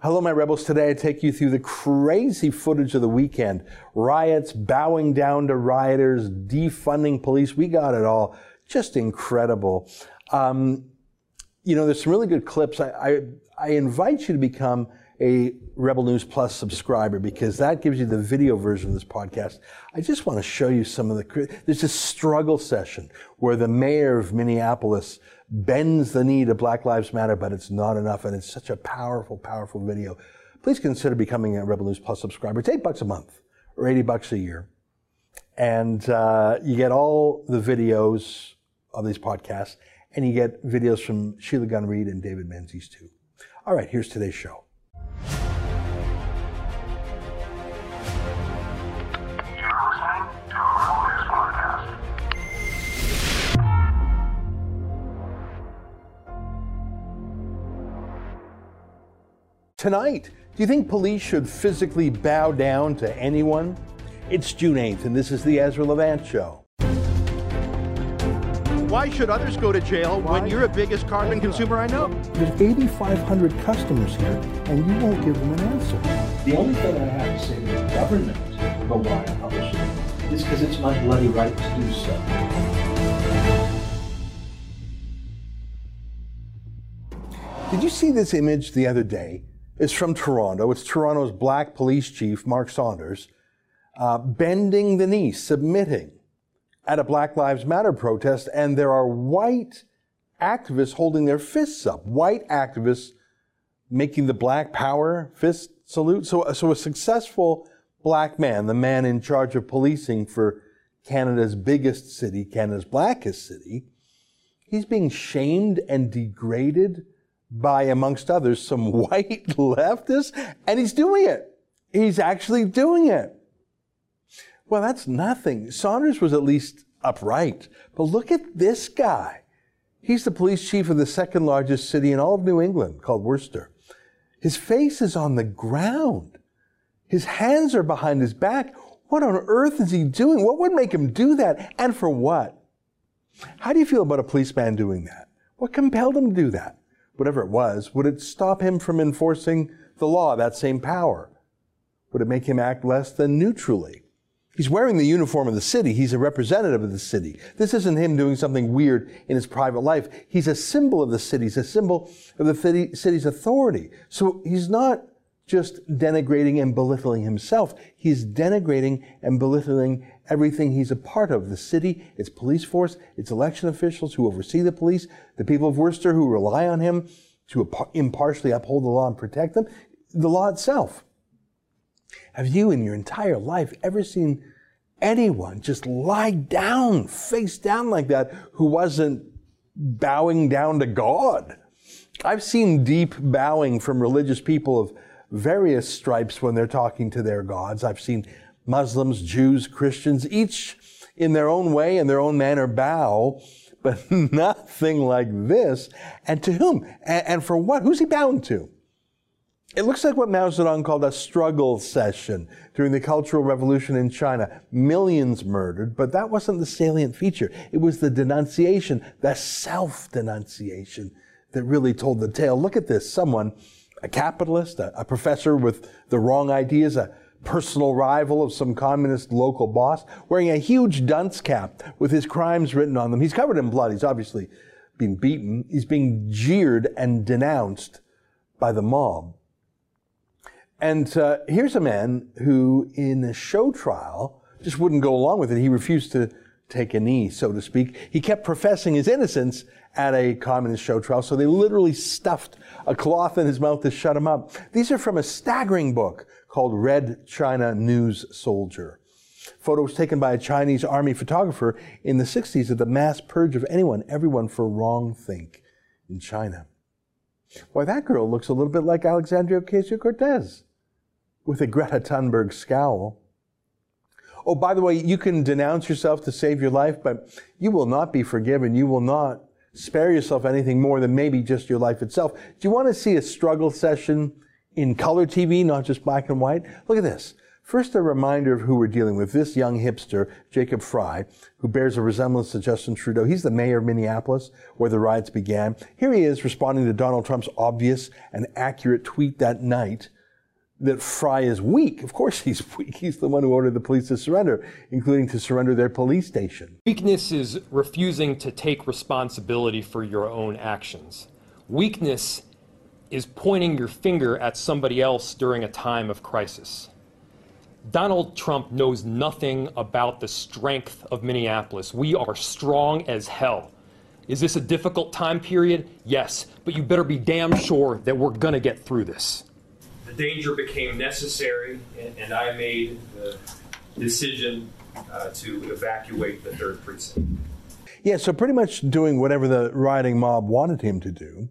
Hello, my rebels. Today I take you through the crazy footage of the weekend. Riots, bowing down to rioters, defunding police. We got it all. Just incredible. Um, you know, there's some really good clips. I, I, I invite you to become a Rebel News Plus subscriber because that gives you the video version of this podcast. I just want to show you some of the, there's a struggle session where the mayor of Minneapolis bends the knee to Black Lives Matter, but it's not enough. And it's such a powerful, powerful video. Please consider becoming a Rebel News Plus subscriber. It's eight bucks a month or 80 bucks a year. And uh, you get all the videos of these podcasts, and you get videos from Sheila Gunn Reid and David Menzies too. All right, here's today's show. Tonight, do you think police should physically bow down to anyone? It's June 8th, and this is the Ezra Levant Show. Why should others go to jail Why? when you're the biggest carbon consumer I know? There's 8,500 customers here, and you won't give them an answer. The only thing I have to say to the government about why I publish it is because it's my bloody right to do so. Did you see this image the other day is from Toronto. It's Toronto's black police chief, Mark Saunders, uh, bending the knee, submitting at a Black Lives Matter protest, and there are white activists holding their fists up. White activists making the black power fist salute. So, so a successful black man, the man in charge of policing for Canada's biggest city, Canada's blackest city, he's being shamed and degraded by, amongst others, some white leftists, and he's doing it. He's actually doing it. Well, that's nothing. Saunders was at least upright. But look at this guy. He's the police chief of the second largest city in all of New England, called Worcester. His face is on the ground. His hands are behind his back. What on earth is he doing? What would make him do that? And for what? How do you feel about a policeman doing that? What compelled him to do that? Whatever it was, would it stop him from enforcing the law, that same power? Would it make him act less than neutrally? He's wearing the uniform of the city. He's a representative of the city. This isn't him doing something weird in his private life. He's a symbol of the city. He's a symbol of the city's authority. So he's not just denigrating and belittling himself. He's denigrating and belittling everything he's a part of the city, its police force, its election officials who oversee the police, the people of Worcester who rely on him to impartially uphold the law and protect them, the law itself. Have you in your entire life ever seen anyone just lie down, face down like that, who wasn't bowing down to God? I've seen deep bowing from religious people of various stripes when they're talking to their gods. I've seen Muslims, Jews, Christians, each in their own way and their own manner bow, but nothing like this. And to whom? And, for what? Who's he bound to? It looks like what Mao Zedong called a struggle session during the Cultural Revolution in China. Millions murdered, but that wasn't the salient feature. It was the denunciation, the self denunciation that really told the tale. Look at this. Someone a capitalist, a, a professor with the wrong ideas, a personal rival of some communist local boss, wearing a huge dunce cap with his crimes written on them. He's covered in blood. He's obviously been beaten. He's being jeered and denounced by the mob. And uh, here's a man who, in a show trial, just wouldn't go along with it. He refused to take a knee, so to speak. He kept professing his innocence at a communist show trial, so they literally stuffed a cloth in his mouth to shut him up. These are from a staggering book called Red China News Soldier. Photos taken by a Chinese army photographer in the 60s of the mass purge of anyone, everyone for wrong think in China. Why, that girl looks a little bit like Alexandria Ocasio Cortez with a Greta Thunberg scowl. Oh, by the way, you can denounce yourself to save your life, but you will not be forgiven. You will not spare yourself anything more than maybe just your life itself. Do you want to see a struggle session in color TV, not just black and white? Look at this. First, a reminder of who we're dealing with. This young hipster, Jacob Frey, who bears a resemblance to Justin Trudeau. He's the mayor of Minneapolis, where the riots began. Here he is responding to Donald Trump's obvious and accurate tweet that night that Frey is weak. Of course he's weak. He's the one who ordered the police to surrender, including to surrender their police station. Weakness is refusing to take responsibility for your own actions. Weakness is pointing your finger at somebody else during a time of crisis. Donald Trump knows nothing about the strength of Minneapolis. We are strong as hell. Is this a difficult time period? Yes, but you better be damn sure that we're going to get through this. The danger became necessary, and, I made the decision uh, to evacuate the third precinct. Yeah, so pretty much doing whatever the rioting mob wanted him to do.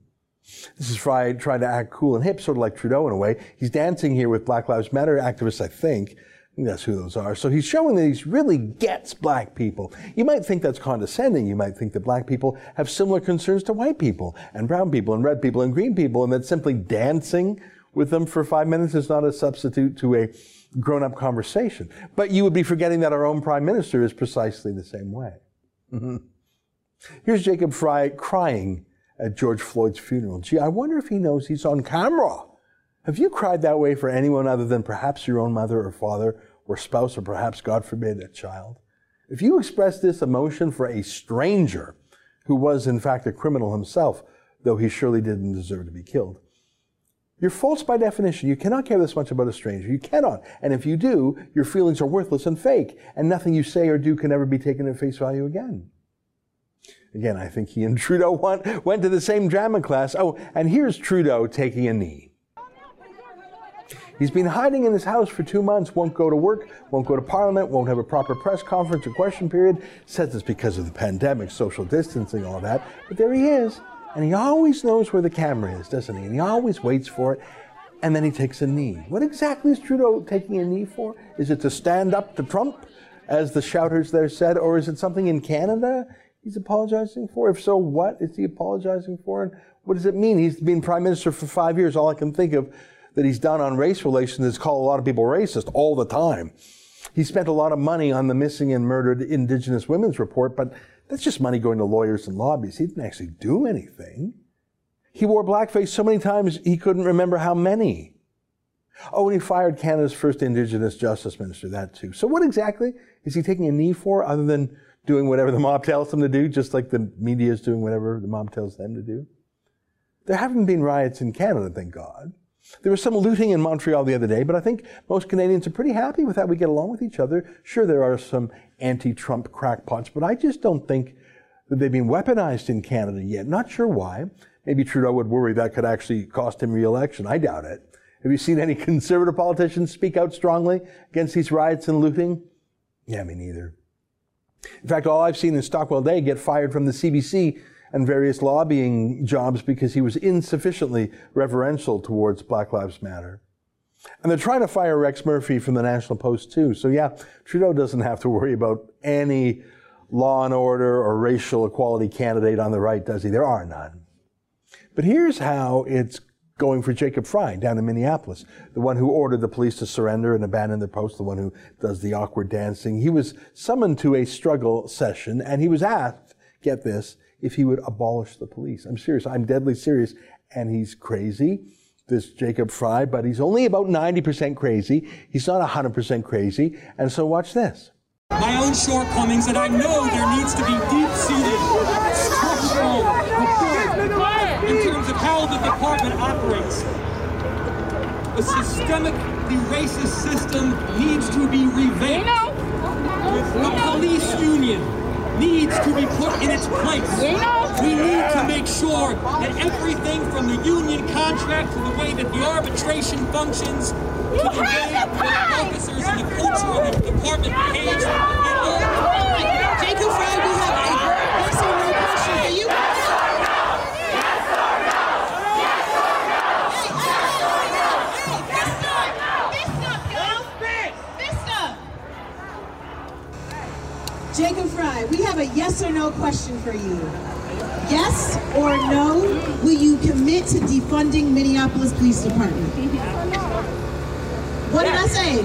This is Frey trying to act cool and hip, sort of like Trudeau in a way. He's dancing here with Black Lives Matter activists, I think. That's who those are. So he's showing that he really gets black people. You might think that's condescending. You might think that black people have similar concerns to white people and brown people and red people and green people, and that simply dancing with them for five minutes is not a substitute to a grown up conversation. But you would be forgetting that our own prime minister is precisely the same way. Mm-hmm. Here's Jacob Frey crying at George Floyd's funeral. Gee, I wonder if he knows he's on camera. Have you cried that way for anyone other than perhaps your own mother or father or spouse or perhaps, God forbid, a child? If you express this emotion for a stranger who was in fact a criminal himself, though he surely didn't deserve to be killed, you're false by definition. You cannot care this much about a stranger. You cannot. And if you do, your feelings are worthless and fake, and nothing you say or do can ever be taken at face value again. Again, I think he and Trudeau went, went to the same drama class. Oh, and here's Trudeau taking a knee. He's been hiding in his house for two months, won't go to work, won't go to Parliament, won't have a proper press conference or question period. Says it's because of the pandemic, social distancing, all that. But there he is. And he always knows where the camera is, doesn't he? And he always waits for it. And then he takes a knee. What exactly is Trudeau taking a knee for? Is it to stand up to Trump, as the shouters there said, or is it something in Canada? He's apologizing for? If so, what is he apologizing for? And what does it mean? He's been prime minister for five years. All I can think of that he's done on race relations is call a lot of people racist all the time. He spent a lot of money on the missing and murdered Indigenous women's report, but that's just money going to lawyers and lobbies. He didn't actually do anything. He wore blackface so many times he couldn't remember how many. Oh, and he fired Canada's first Indigenous justice minister, that too. So what exactly is he taking a knee for other than doing whatever the mob tells them to do, just like the media is doing whatever the mob tells them to do. There haven't been riots in Canada, thank God. There was some looting in Montreal the other day, but I think most Canadians are pretty happy with how we get along with each other. Sure, there are some anti-Trump crackpots, but I just don't think that they've been weaponized in Canada yet. Not sure why. Maybe Trudeau would worry that could actually cost him re-election. I doubt it. Have you seen any conservative politicians speak out strongly against these riots and looting? Yeah, me neither. In fact, all I've seen is Stockwell Day get fired from the CBC and various lobbying jobs because he was insufficiently reverential towards Black Lives Matter. And they're trying to fire Rex Murphy from the National Post too. So yeah, Trudeau doesn't have to worry about any law and order or racial equality candidate on the right, does he? There are none. But here's how it's going for Jacob Frey down in Minneapolis, the one who ordered the police to surrender and abandon their post, the one who does the awkward dancing. He was summoned to a struggle session and he was asked, get this, if he would abolish the police. I'm serious. I'm deadly serious. And he's crazy, this Jacob Frey, but he's only about 90% crazy. He's not 100% crazy. And so watch this. My own shortcomings, and I know there needs to be deep-seated structural in terms of how the department operates. A systemically racist system needs to be revamped. The police union needs to be put in its place. We need to make sure that everything from the union contract to the way that the arbitration functions to the way that the officers and the culture of the department behaves, Jacob Frey, we have a yes or no question for you. Jacob Frey, we have a yes or no question for you. Yes or no, will you commit to defunding Minneapolis Police Department? What did I say?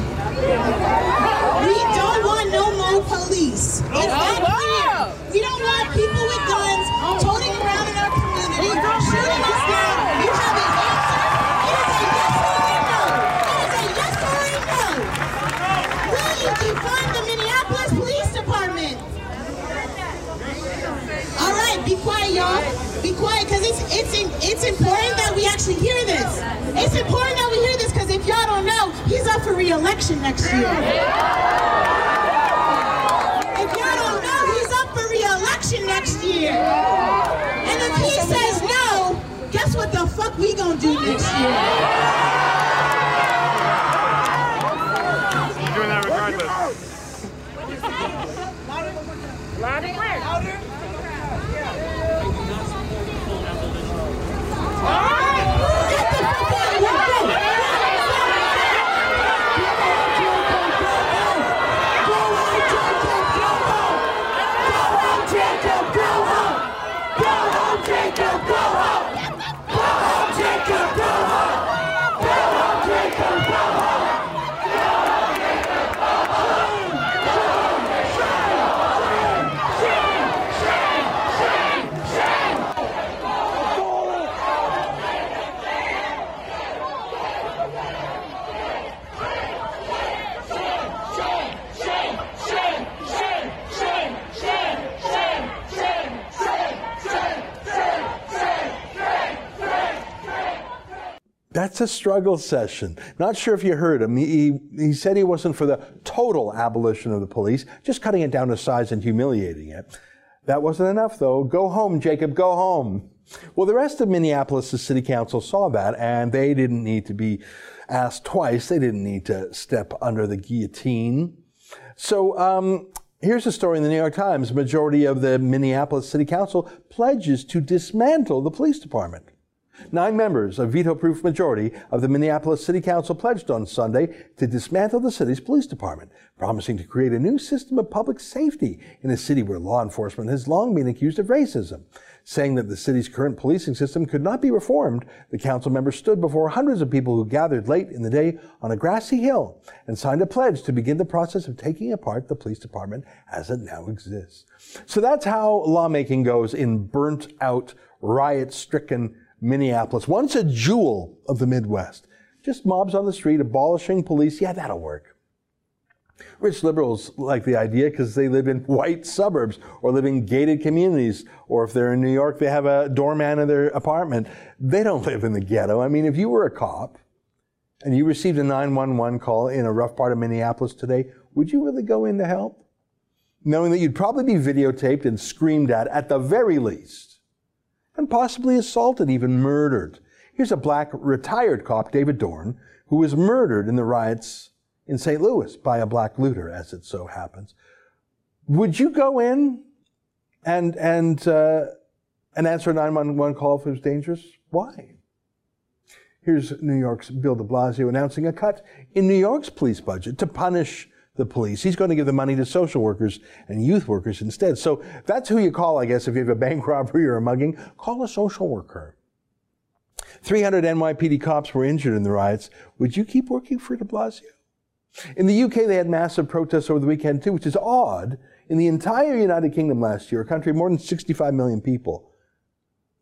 We don't want no more police. It's that clear. We don't want re-election next year. If y'all don't know, he's up for re-election next year. And if he says no, guess what the fuck we gonna do next year? doing that regardless. Get the fuck out of here. That's a struggle session. Not sure if you heard him. He, he said he wasn't for the total abolition of the police, just cutting it down to size and humiliating it. That wasn't enough, though. Go home, Jacob, go home. Well, the rest of Minneapolis' city council saw that, and they didn't need to be asked twice. They didn't need to step under the guillotine. So, um, here's a story in the New York Times. Majority of the Minneapolis City Council pledges to dismantle the police department. Nine members, a veto proof majority of the Minneapolis City Council pledged on Sunday to dismantle the city's police department, promising to create a new system of public safety in a city where law enforcement has long been accused of racism. Saying that the city's current policing system could not be reformed, the council members stood before hundreds of people who gathered late in the day on a grassy hill and signed a pledge to begin the process of taking apart the police department as it now exists. So that's how lawmaking goes in burnt out, riot stricken Minneapolis, once a jewel of the Midwest. Just mobs on the street abolishing police. Yeah, that'll work. Rich liberals like the idea because they live in white suburbs or live in gated communities, or if they're in New York, they have a doorman in their apartment. They don't live in the ghetto. I mean, if you were a cop and you received a 911 call in a rough part of Minneapolis today, would you really go in to help? Knowing that you'd probably be videotaped and screamed at at the very least and possibly assaulted, even murdered. Here's a black retired cop, David Dorn, who was murdered in the riots in St. Louis by a black looter, as it so happens. Would you go in and and uh, and answer a 911 call if it was dangerous? Why? Here's New York's Bill de Blasio announcing a cut in New York's police budget to punish the police. He's going to give the money to social workers and youth workers instead. So that's who you call, I guess, if you have a bank robbery or a mugging. Call a social worker. 300 NYPD cops were injured in the riots. Would you keep working for de Blasio? In the UK, they had massive protests over the weekend too, which is odd. In the entire United Kingdom last year, a country of more than 65 million people,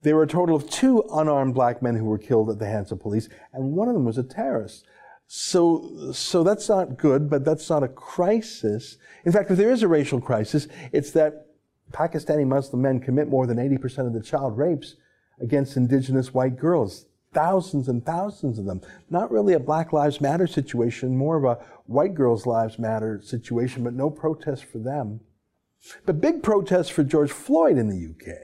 there were a total of two unarmed black men who were killed at the hands of police, and one of them was a terrorist. So, so that's not good, but that's not a crisis. In fact, if there is a racial crisis, it's that Pakistani Muslim men commit more than 80% of the child rapes against indigenous white girls. Thousands and thousands of them. Not really a Black Lives Matter situation, more of a white girls' lives matter situation, but no protest for them. But big protests for George Floyd in the UK.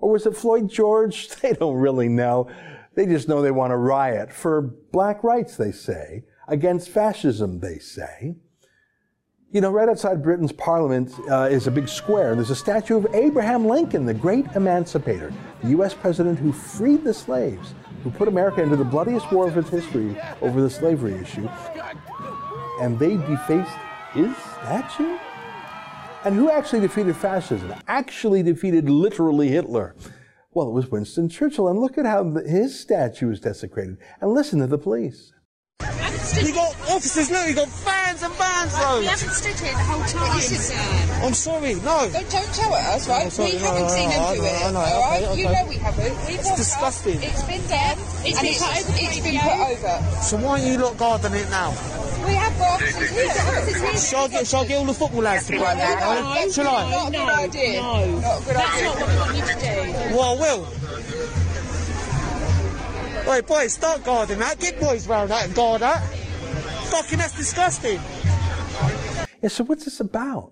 Or was it Floyd George? They don't really know. They just know they want to riot for black rights, they say, against fascism, they say. You know, right outside Britain's parliament uh, is a big square. There's a statue of Abraham Lincoln, the great emancipator, the U.S. president who freed the slaves, who put America into the bloodiest war of its history over the slavery issue. And they defaced his statue? And who actually defeated fascism? Actually defeated literally Hitler. Well, it was Winston Churchill. And look at how his statue was desecrated. And listen to the police. You got officers, look, you got fans and bands, We haven't stood here the whole time. I'm sorry, no. Don't, don't tell us, right? Oh, sorry, we no, haven't no, seen no, them do it, alright? okay, You okay. know we haven't. We've It's disgusting. It's been done, and it's, it's been put over. So why are you lot guarding it now? We have got officers here. Officers here. Shall I get, shall I get all the football lads to guard it? No, Shall I? Not a good idea. No. Not a good idea. That's not what we want you to do. Well, I will. Wait, boys, start guarding that. Get boys round that and guard that. Fucking, that's disgusting. Yeah, so what's this about?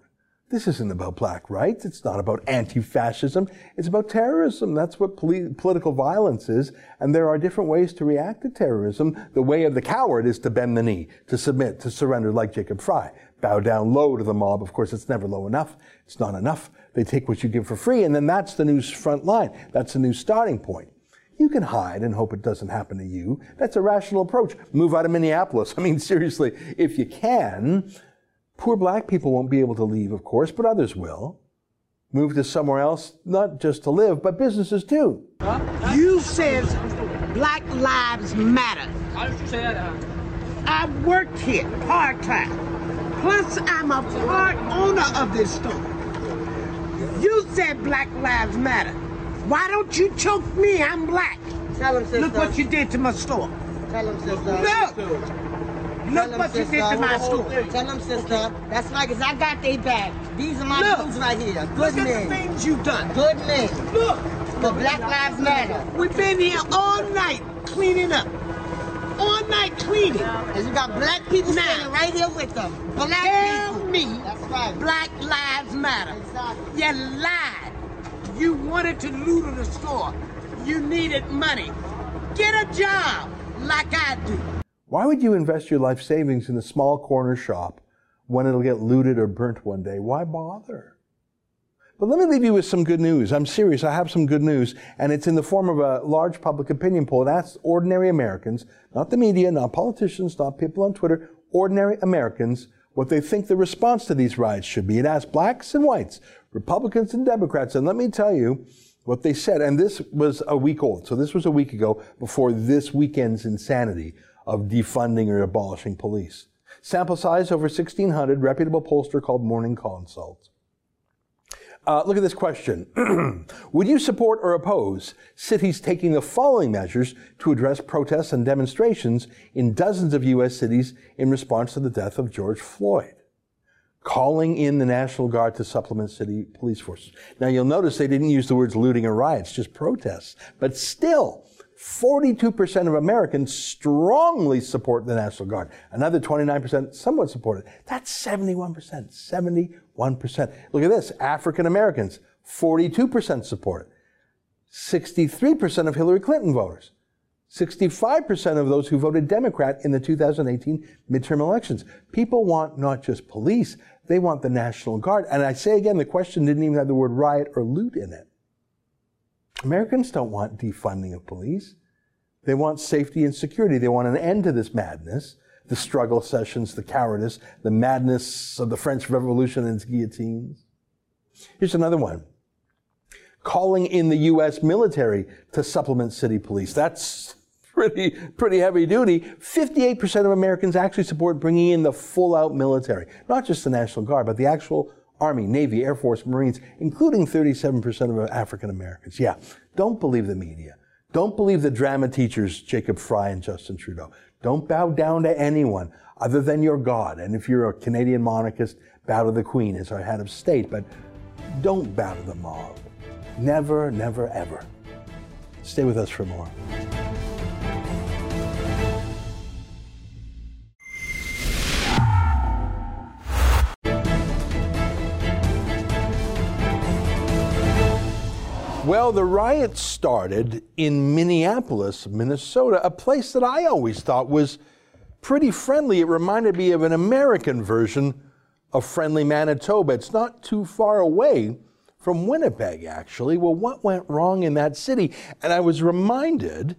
This isn't about black rights. It's not about anti-fascism. It's about terrorism. That's what poli- political violence is. And there are different ways to react to terrorism. The way of the coward is to bend the knee, to submit, to surrender like Jacob Frey. Bow down low to the mob. Of course, it's never low enough. It's not enough. They take what you give for free. And then that's the new front line. That's the new starting point. You can hide and hope it doesn't happen to you. That's a rational approach. Move out of Minneapolis. I mean, seriously, if you can, poor black people won't be able to leave, of course, but others will. Move to somewhere else, not just to live, but businesses too. You says Black Lives Matter. I worked here part time. Plus, I'm a part owner of this store. You said Black Lives Matter. Why don't you choke me? I'm black. Tell him, sister. Look what you did to my store. Tell him, sister. Look. Look what you did to my on. Tell him, sister. That's like I got they back. These are my Look. dudes right here. Good Look at the things you done. Good men. Look. The Black Lives Matter. We've been here all night cleaning up. All night cleaning. And you got black people Now. standing right here with them. Black Tell people. me That's right. Black Lives Matter. Exactly. You lied. You wanted to loot the store. You needed money. Get a job like I do. Why would you invest your life savings in a small corner shop when it'll get looted or burnt one day? Why bother? But let me leave you with some good news. I'm serious. I have some good news, and it's in the form of a large public opinion poll. Asks ordinary Americans, not the media, not politicians, not people on Twitter, ordinary Americans, what they think the response to these riots should be. It asked blacks and whites, Republicans and Democrats, and let me tell you what they said. And this was a week old, so this was a week ago before this weekend's insanity of defunding or abolishing police. Sample size over 1,600, reputable pollster called Morning Consult. Uh, look at this question. Would you support or oppose cities taking the following measures to address protests and demonstrations in dozens of U.S. cities in response to the death of George Floyd? Calling in the National Guard to supplement city police forces. Now you'll notice they didn't use the words looting or riots, just protests. But still, 42% of Americans strongly support the National Guard. Another 29% somewhat support it. That's 71%. 71%. Look at this. African Americans, 42% support it. 63% of Hillary Clinton voters. 65% of those who voted Democrat in the 2018 midterm elections. People want not just police, they want the National Guard. And I say again, the question didn't even have the word riot or loot in it. Americans don't want defunding of police. They want safety and security. They want an end to this madness, the struggle sessions, the cowardice, the madness of the French Revolution and its guillotines. Here's another one. Calling in the U.S. military to supplement city police. That's pretty, pretty heavy duty. 58% of Americans actually support bringing in the full out military. Not just the National Guard, but the actual Army, Navy, Air Force, Marines, including 37% of African Americans. Yeah, don't believe the media. Don't believe the drama teachers, Jacob Frey and Justin Trudeau. Don't bow down to anyone other than your God. And if you're a Canadian monarchist, bow to the Queen as our head of state, but don't bow to the mob. Never, never, ever. Stay with us for more. Well, the riots started in Minneapolis, Minnesota, a place that I always thought was pretty friendly. It reminded me of an American version of friendly Manitoba. It's not too far away from Winnipeg, actually. Well, what went wrong in that city? And I was reminded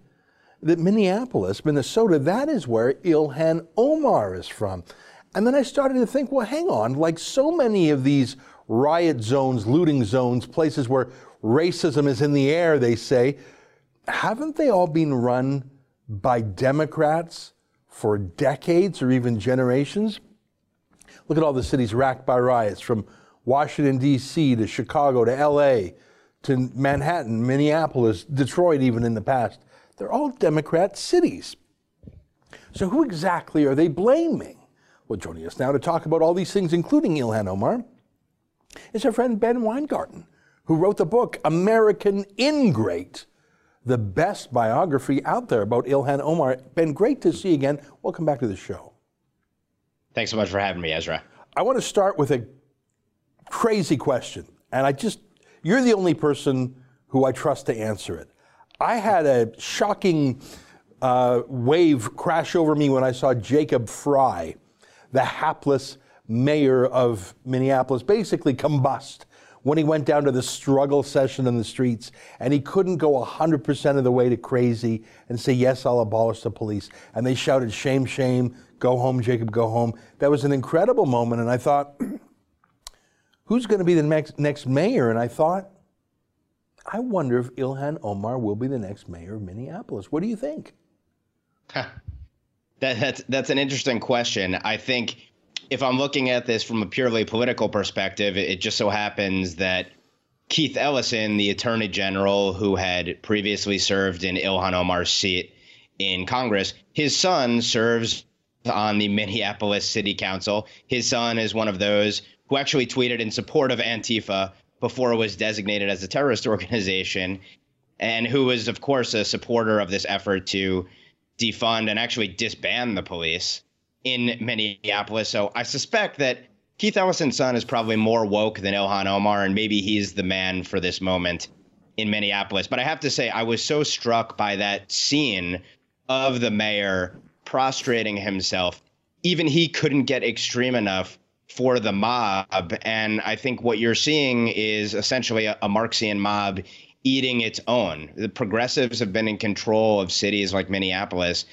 that Minneapolis, Minnesota, that is where Ilhan Omar is from. And then I started to think, well, hang on, like so many of these riot zones, looting zones, places where racism is in the air, they say, haven't they all been run by Democrats for decades or even generations. Look at all the cities racked by riots from Washington, D.C. to Chicago to L.A. to Manhattan, Minneapolis, Detroit, even in the past. They're all Democrat cities. So, who exactly are they blaming? Well, joining us now to talk about all these things, including Ilhan Omar, is our friend Ben Weingarten, who wrote the book American Ingrate, the best biography out there about Ilhan Omar. Ben, great to see you again. Welcome back to the show. Thanks so much for having me, Ezra. I want to start with a crazy question, and I just, you're the only person who I trust to answer it. I had a shocking uh, wave crash over me when I saw Jacob Frey, the hapless mayor of Minneapolis, basically combust when he went down to the struggle session in the streets and he couldn't go 100% of the way to crazy and say, Yes, I'll abolish the police. And they shouted, Shame, shame, go home, Jacob, go home. That was an incredible moment. And I thought, Who's going to be the next, next mayor? And I thought, I wonder if Ilhan Omar will be the next mayor of Minneapolis. What do you think? That, that's that's an interesting question. I think if I'm looking at this from a purely political perspective, it just so happens that Keith Ellison, the attorney general who had previously served in Ilhan Omar's seat in Congress, his son serves on the Minneapolis City Council. His son is one of those who actually tweeted in support of Antifa before it was designated as a terrorist organization, and who was, of course, a supporter of this effort to defund and actually disband the police in Minneapolis. So I suspect that Keith Ellison's son is probably more woke than Ilhan Omar, and maybe he's the man for this moment in Minneapolis. But I have to say, I was so struck by that scene of the mayor prostrating himself. Even he couldn't get extreme enough for the mob. And I think what you're seeing is essentially a, a Marxian mob eating its own. The progressives have been in control of cities like Minneapolis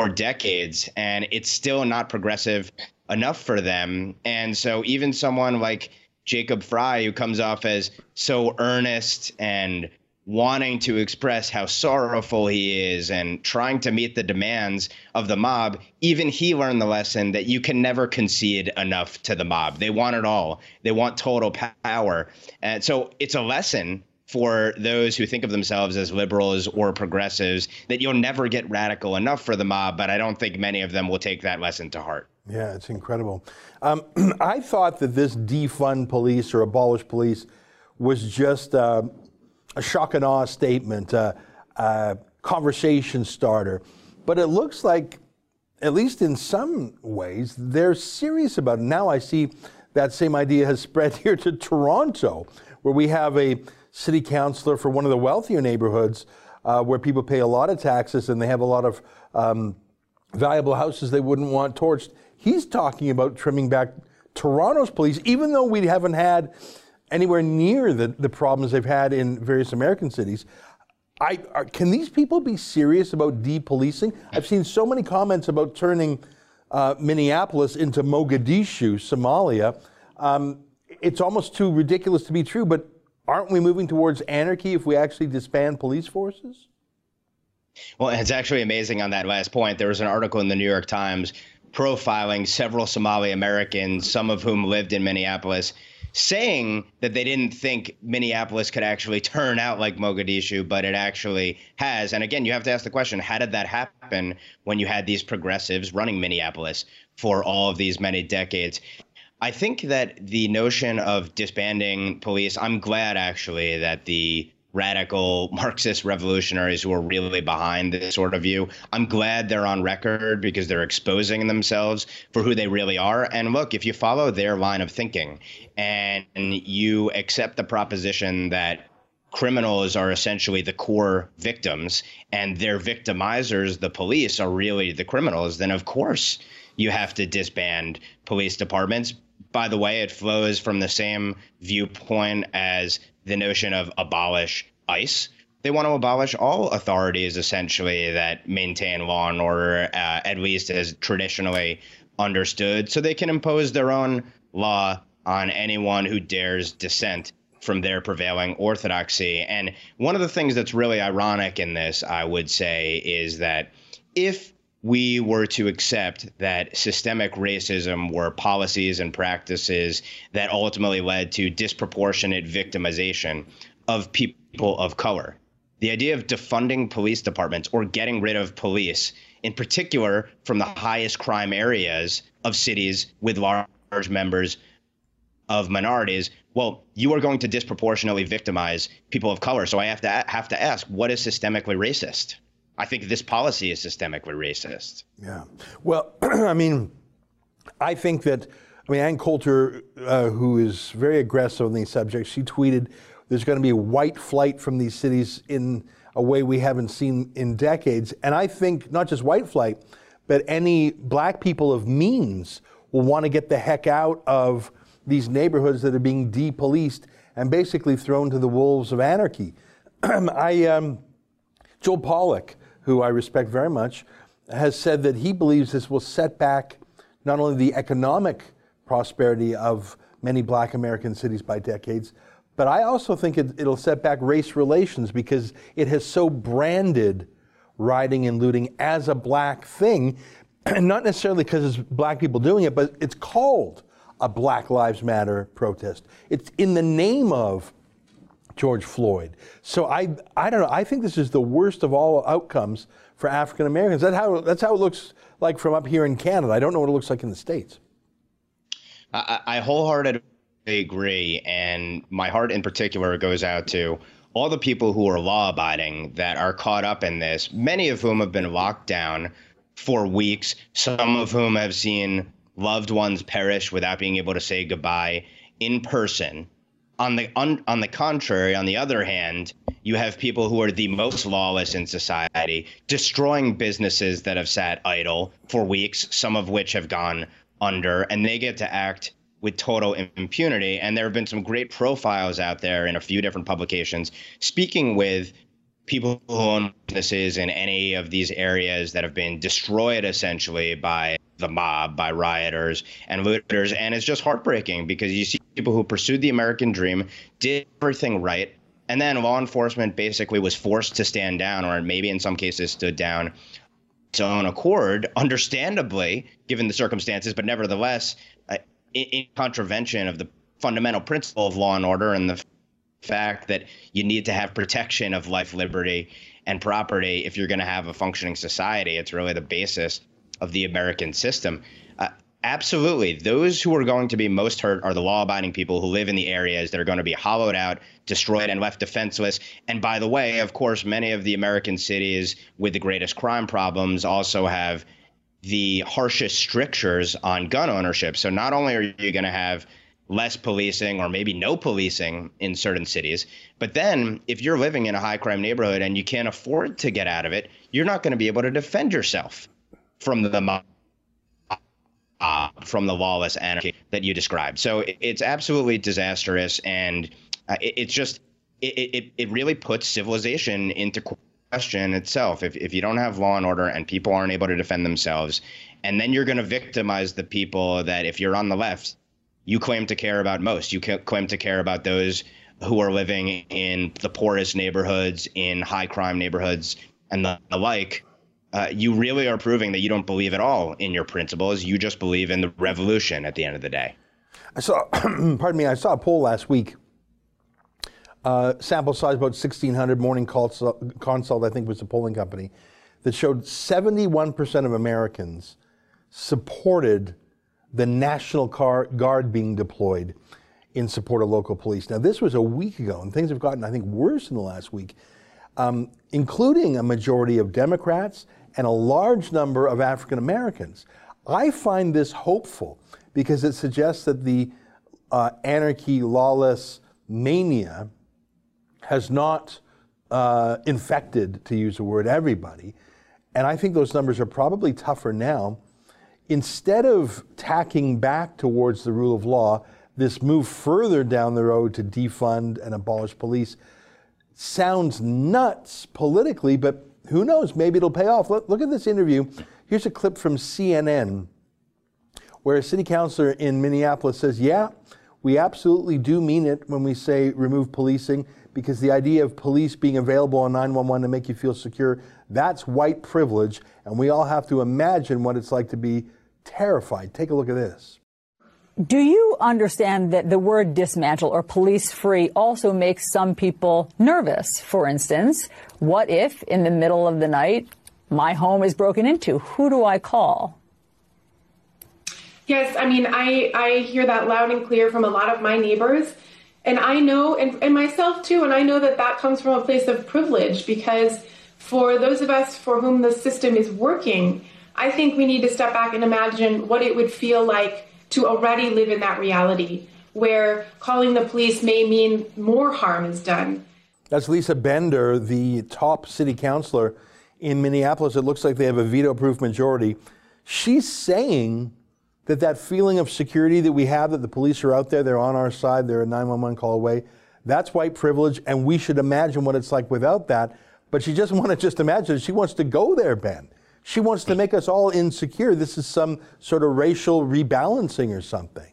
for decades, and it's still not progressive enough for them. And so, even someone like Jacob Frey, who comes off as so earnest and wanting to express how sorrowful he is and trying to meet the demands of the mob, even he learned the lesson that you can never concede enough to the mob. They want it all, they want total power. And so it's a lesson for those who think of themselves as liberals or progressives that you'll never get radical enough for the mob, but I don't think many of them will take that lesson to heart. Yeah, it's incredible. Um, I thought that this defund police or abolish police was just uh, a shock and awe statement, uh, a conversation starter. But it looks like, at least in some ways, they're serious about it. Now I see that same idea has spread here to Toronto, where we have a city councilor for one of the wealthier neighborhoods uh, where people pay a lot of taxes and they have a lot of um, valuable houses they wouldn't want torched. He's talking about trimming back Toronto's police, even though we haven't had anywhere near the, the problems they've had in various American cities. I, are, can these people be serious about depolicing? I've seen so many comments about turning uh, Minneapolis into Mogadishu, Somalia. Um, it's almost too ridiculous to be true, but aren't we moving towards anarchy if we actually disband police forces? Well, it's actually amazing on that last point. There was an article in the New York Times profiling several Somali Americans, some of whom lived in Minneapolis, saying that they didn't think Minneapolis could actually turn out like Mogadishu, but it actually has. And again, you have to ask the question how did that happen when you had these progressives running Minneapolis for all of these many decades? I think that the notion of disbanding police, I'm glad actually that the radical Marxist revolutionaries who are really behind this sort of view. I'm glad they're on record because they're exposing themselves for who they really are. And look, if you follow their line of thinking and you accept the proposition that criminals are essentially the core victims and their victimizers, the police, are really the criminals, then of course you have to disband police departments by the way, it flows from the same viewpoint as the notion of abolish ICE. They want to abolish all authorities essentially that maintain law and order, uh, at least as traditionally understood, so they can impose their own law on anyone who dares dissent from their prevailing orthodoxy. And one of the things that's really ironic in this, I would say, is that if we were to accept that systemic racism were policies and practices that ultimately led to disproportionate victimization of people of color. The idea of defunding police departments or getting rid of police, in particular from the highest crime areas of cities with large members of minorities, well, you are going to disproportionately victimize people of color. So I have to have to ask, what is systemically racist? I think this policy is systemically racist. Yeah. Well, I mean, I think that, I mean, Ann Coulter, uh, who is very aggressive on these subjects, she tweeted there's going to be white flight from these cities in a way we haven't seen in decades. And I think not just white flight, but any black people of means will want to get the heck out of these neighborhoods that are being depoliced and basically thrown to the wolves of anarchy. I, um, Joel Pollak, who I respect very much, has said that he believes this will set back not only the economic prosperity of many black American cities by decades, but I also think it, will set back race relations because it has so branded rioting and looting as a black thing, and not necessarily because it's black people doing it, but it's called a Black Lives Matter protest. It's in the name of George Floyd. So I, I don't know. I think this is the worst of all outcomes for African Americans. That's how, that's how it looks like from up here in Canada. I don't know what it looks like in the States. I, I wholeheartedly agree. And my heart in particular goes out to all the people who are law abiding that are caught up in this, many of whom have been locked down for weeks, some of whom have seen loved ones perish without being able to say goodbye in person on the on, on the contrary, on the other hand, you have people who are the most lawless in society, destroying businesses that have sat idle for weeks, some of which have gone under, and they get to act with total impunity. And there have been some great profiles out there in a few different publications speaking with people who own businesses in any of these areas that have been destroyed essentially by the mob, by rioters and looters. And it's just heartbreaking because you see people who pursued the American dream, did everything right, and then law enforcement basically was forced to stand down, or maybe in some cases stood down its own accord, understandably, given the circumstances, but nevertheless, uh, in, in contravention of the fundamental principle of law and order and the fact that you need to have protection of life, liberty, and property if you're going to have a functioning society. It's really the basis of the American system. Uh, absolutely. Those who are going to be most hurt are the law abiding people who live in the areas that are going to be hollowed out, destroyed, and left defenseless. And by the way, of course, many of the American cities with the greatest crime problems also have the harshest strictures on gun ownership. So not only are you going to have less policing or maybe no policing in certain cities. But then, if you're living in a high crime neighborhood and you can't afford to get out of it, you're not going to be able to defend yourself from the uh, from the lawless anarchy that you described. So it's absolutely disastrous, and uh, it, it's just it, it it really puts civilization into question itself. If if you don't have law and order and people aren't able to defend themselves, and then you're going to victimize the people that if you're on the left you claim to care about most. You claim to care about those who are living in the poorest neighborhoods, in high crime neighborhoods, and the, the like. Uh, you really are proving that you don't believe at all in your principles. You just believe in the revolution at the end of the day. I saw, pardon me, I saw a poll last week. Uh, sample size about 1,600. Morning Consult, Consult, I think, was the polling company that showed 71% of Americans supported the National Guard being deployed in support of local police. Now, this was a week ago, and things have gotten, I think, worse in the last week, um, including a majority of Democrats and a large number of African Americans. I find this hopeful because it suggests that the uh, anarchy, lawless mania has not uh, infected, to use the word, everybody. And I think those numbers are probably tougher now instead of tacking back towards the rule of law, this move further down the road to defund and abolish police sounds nuts politically, but who knows? Maybe it'll pay off. Look, look, at this interview. Here's a clip from CNN where a city councilor in Minneapolis says, Yeah, We absolutely do mean it when we say remove policing because the idea of police being available on 911 to make you feel secure, that's white privilege. And we all have to imagine what it's like to be terrified. Take a look at this. Do you understand that the word dismantle or police free also makes some people nervous? For instance, what if in the middle of the night my home is broken into? Who do I call? Yes, I mean, I, I hear that loud and clear from a lot of my neighbors. And I know, and, and myself too, and I know that that comes from a place of privilege because for those of us for whom the system is working, I think we need to step back and imagine what it would feel like to already live in that reality where calling the police may mean more harm is done. That's Lisa Bender, the top city councilor in Minneapolis. It looks like they have a veto proof majority. She's saying that that feeling of security that we have, that the police are out there, they're on our side, they're a 911 call away, that's white privilege, and we should imagine what it's like without that. But she doesn't want to just imagine it. She wants to go there, Ben. She wants to make us all insecure. This is some sort of racial rebalancing or something.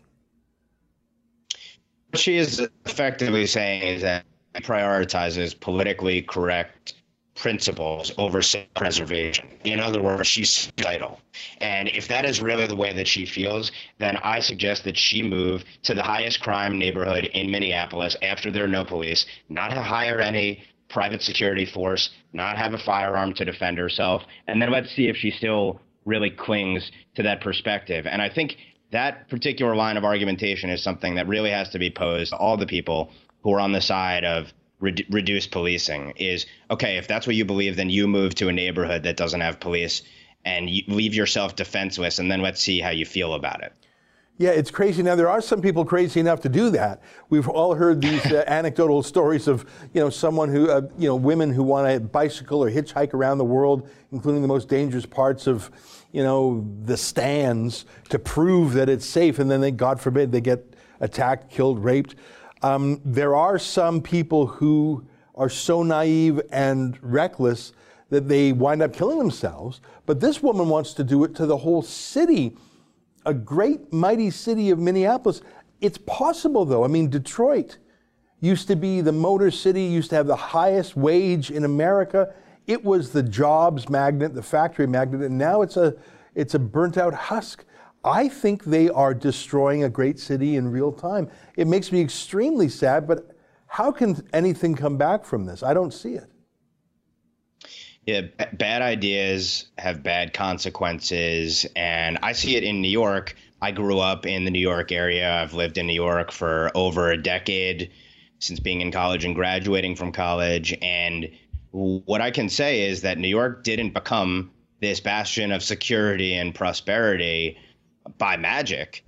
What she is effectively saying is that prioritizes politically correct principles over self-preservation. In other words, she's suicidal. And if that is really the way that she feels, then I suggest that she move to the highest crime neighborhood in Minneapolis after there are no police, not to hire any private security force, not have a firearm to defend herself, and then let's see if she still really clings to that perspective. And I think that particular line of argumentation is something that really has to be posed to all the people who are on the side of re- reduce policing is okay if that's what you believe then you move to a neighborhood that doesn't have police and you leave yourself defenseless and then let's see how you feel about it yeah, it's crazy. Now there are some people crazy enough to do that. We've all heard these uh, anecdotal stories of you know someone who uh, you know women who want to bicycle or hitchhike around the world, including the most dangerous parts of you know the stands to prove that it's safe, and then they, God forbid, they get attacked, killed, raped. Um, there are some people who are so naive and reckless that they wind up killing themselves. But this woman wants to do it to the whole city a great, mighty city of Minneapolis. It's possible, though. I mean, Detroit used to be the motor city, used to have the highest wage in America. It was the jobs magnet, the factory magnet, and now it's a, it's a burnt out husk. I think they are destroying a great city in real time. It makes me extremely sad, but how can anything come back from this? I don't see it. Yeah, b- bad ideas have bad consequences. And I see it in New York. I grew up in the New York area. I've lived in New York for over a decade since being in college and graduating from college. And what I can say is that New York didn't become this bastion of security and prosperity by magic.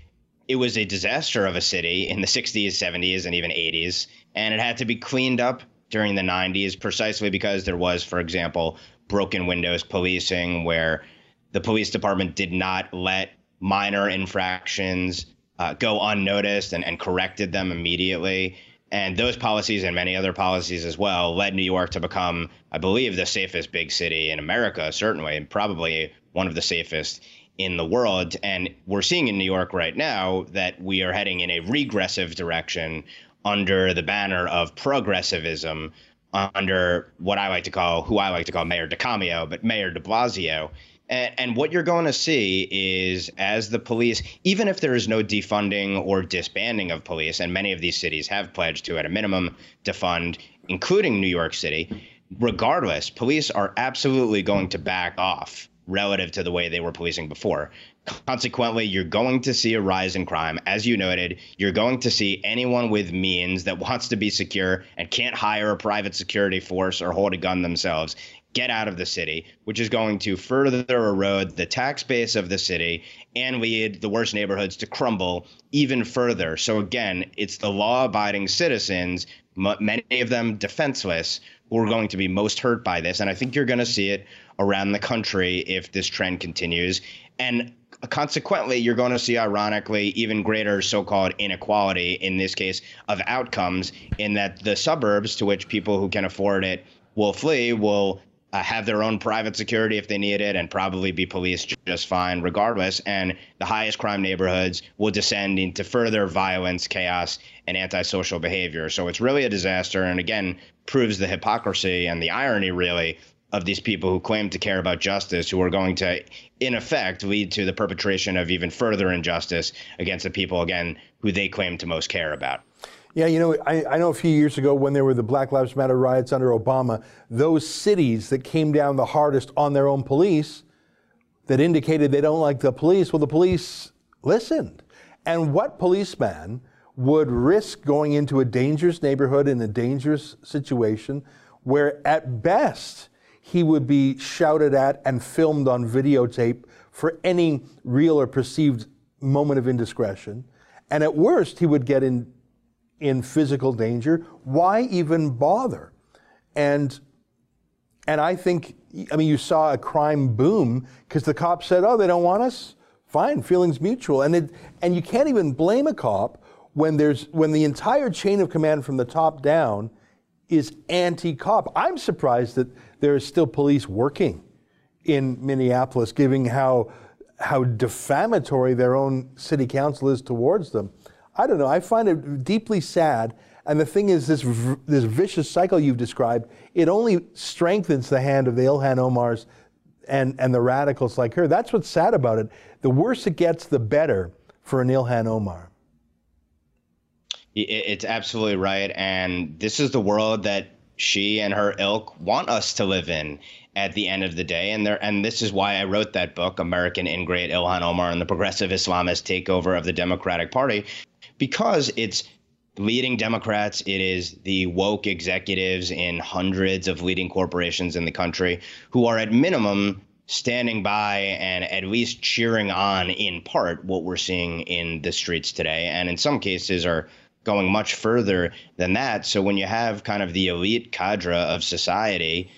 It was a disaster of a city in the 60s, 70s, and even 80s. And it had to be cleaned up during the 90s precisely because there was, for example, broken windows policing, where the police department did not let minor infractions uh, go unnoticed and, and corrected them immediately. And those policies and many other policies as well led New York to become, I believe, the safest big city in America, certainly, and probably one of the safest in the world. And we're seeing in New York right now that we are heading in a regressive direction under the banner of progressivism under what I like to call, who I like to call Mayor DeCamio, but Mayor de Blasio. And, and, what you're going to see is as the police, even if there is no defunding or disbanding of police, and many of these cities have pledged to, at a minimum, defund, including New York City, regardless, police are absolutely going to back off relative to the way they were policing before. Consequently, you're going to see a rise in crime. As you noted, you're going to see anyone with means that wants to be secure and can't hire a private security force or hold a gun themselves get out of the city, which is going to further erode the tax base of the city and lead the worst neighborhoods to crumble even further. So, again, it's the law abiding citizens, many of them defenseless, who are going to be most hurt by this. And I think you're going to see it around the country if this trend continues. And consequently, you're going to see, ironically, even greater so called inequality in this case of outcomes, in that the suburbs to which people who can afford it will flee will uh, have their own private security if they need it and probably be policed just fine regardless. And the highest crime neighborhoods will descend into further violence, chaos, and antisocial behavior. So it's really a disaster. And again, proves the hypocrisy and the irony, really, of these people who claim to care about justice, who are going to, in effect, lead to the perpetration of even further injustice against the people, again, who they claim to most care about. Yeah, you know, I, I, know a few years ago when there were the Black Lives Matter riots under Obama, those cities that came down the hardest on their own police that indicated they don't like the police, well, the police listened. And what policeman would risk going into a dangerous neighborhood in a dangerous situation where, at best, he would be shouted at and filmed on videotape for any real or perceived moment of indiscretion? And at worst, he would get in in physical danger, why even bother? And and I think I mean you saw a crime boom because the cops said, "Oh, they don't want us." Fine, feelings mutual. And it, and you can't even blame a cop when there's when the entire chain of command from the top down is anti-cop. I'm surprised that there is still police working in Minneapolis, giving how how defamatory their own city council is towards them. I don't know. I find it deeply sad. And the thing is, this this vicious cycle you've described, it only strengthens the hand of the Ilhan Omars and, and the radicals like her. That's what's sad about it. The worse it gets, the better for an Ilhan Omar. It's absolutely right. And this is the world that she and her ilk want us to live in at the end of the day. And there, and this is why I wrote that book, American Ingrate Ilhan Omar and the Progressive Islamist Takeover of the Democratic Party, because it's leading Democrats, it is the woke executives in hundreds of leading corporations in the country who are at minimum standing by and at least cheering on in part what we're seeing in the streets today and in some cases are going much further than that so when you have kind of the elite cadre of society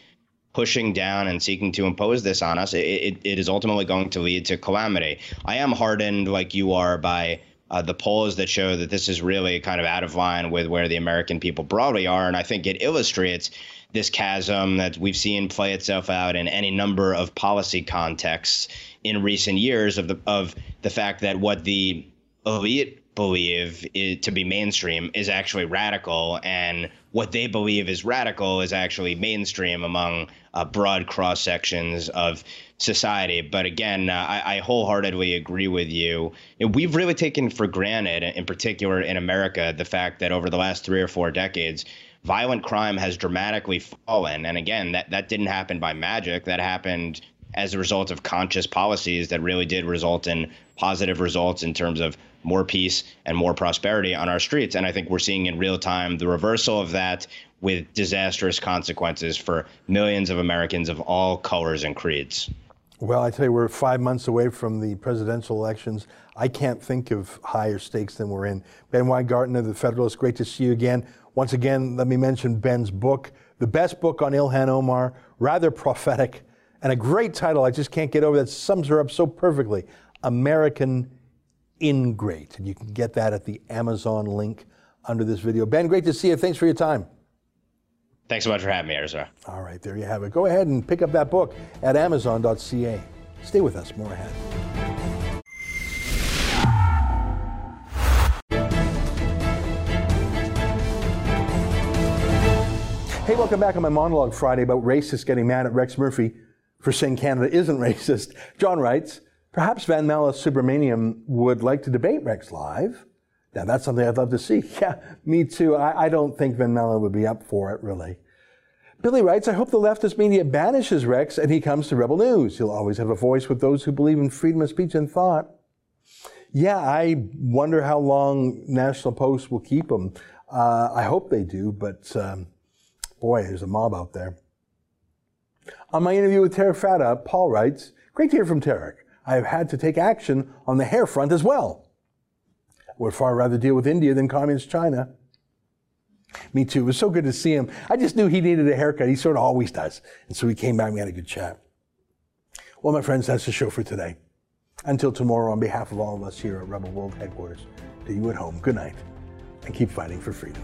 pushing down and seeking to impose this on us it, it, it is ultimately going to lead to calamity i am hardened like you are by uh, the polls that show that this is really kind of out of line with where the American people broadly are. And I think it illustrates this chasm that we've seen play itself out in any number of policy contexts in recent years of the of the fact that what the elite believe to be mainstream is actually radical, and what they believe is radical is actually mainstream among uh, broad cross sections of society. But again, uh, I, I, wholeheartedly agree with you. We've really taken for granted, in particular in America, the fact that over the last three or four decades, violent crime has dramatically fallen. And again, that, that didn't happen by magic. That happened as a result of conscious policies that really did result in positive results in terms of more peace and more prosperity on our streets. And I think we're seeing in real time the reversal of that with disastrous consequences for millions of Americans of all colors and creeds. Well, I tell you, we're five months away from the presidential elections. I can't think of higher stakes than we're in. Ben Weingarten, the Federalist, great to see you again. Once again, let me mention Ben's book, the best book on Ilhan Omar, rather prophetic, and a great title. I just can't get over that. Sums her up so perfectly. American Ingrate. And you can get that at the Amazon link under this video. Ben, great to see you. Thanks for your time. Thanks so much for having me, Ezra. All right, there you have it. Go ahead and pick up that book at amazon.ca. Stay with us, more ahead. Hey, welcome back on my monologue Friday about racists getting mad at Rex Murphy for saying Canada isn't racist. John writes, perhaps Vanmala Subramaniam would like to debate Rex live. Now, that's something I'd love to see. Yeah, me too. I, I don't think Van Mala would be up for it, really. Billy writes, I hope the leftist media banishes Rex and he comes to Rebel News. He'll always have a voice with those who believe in freedom of speech and thought. Yeah, I wonder how long National Post will keep him. Uh, I hope they do, but um, boy, there's a mob out there. On my interview with Tarek Fatah, Paul writes, Great to hear from Tarek. I have had to take action on the hair front as well. I would far rather deal with India than communist China. Me too. It was so good to see him. I just knew he needed a haircut. He sort of always does. And so he came back and we had a good chat. Well, my friends, that's the show for today. Until tomorrow, on behalf of all of us here at Rebel World Headquarters, to you at home, good night and keep fighting for freedom.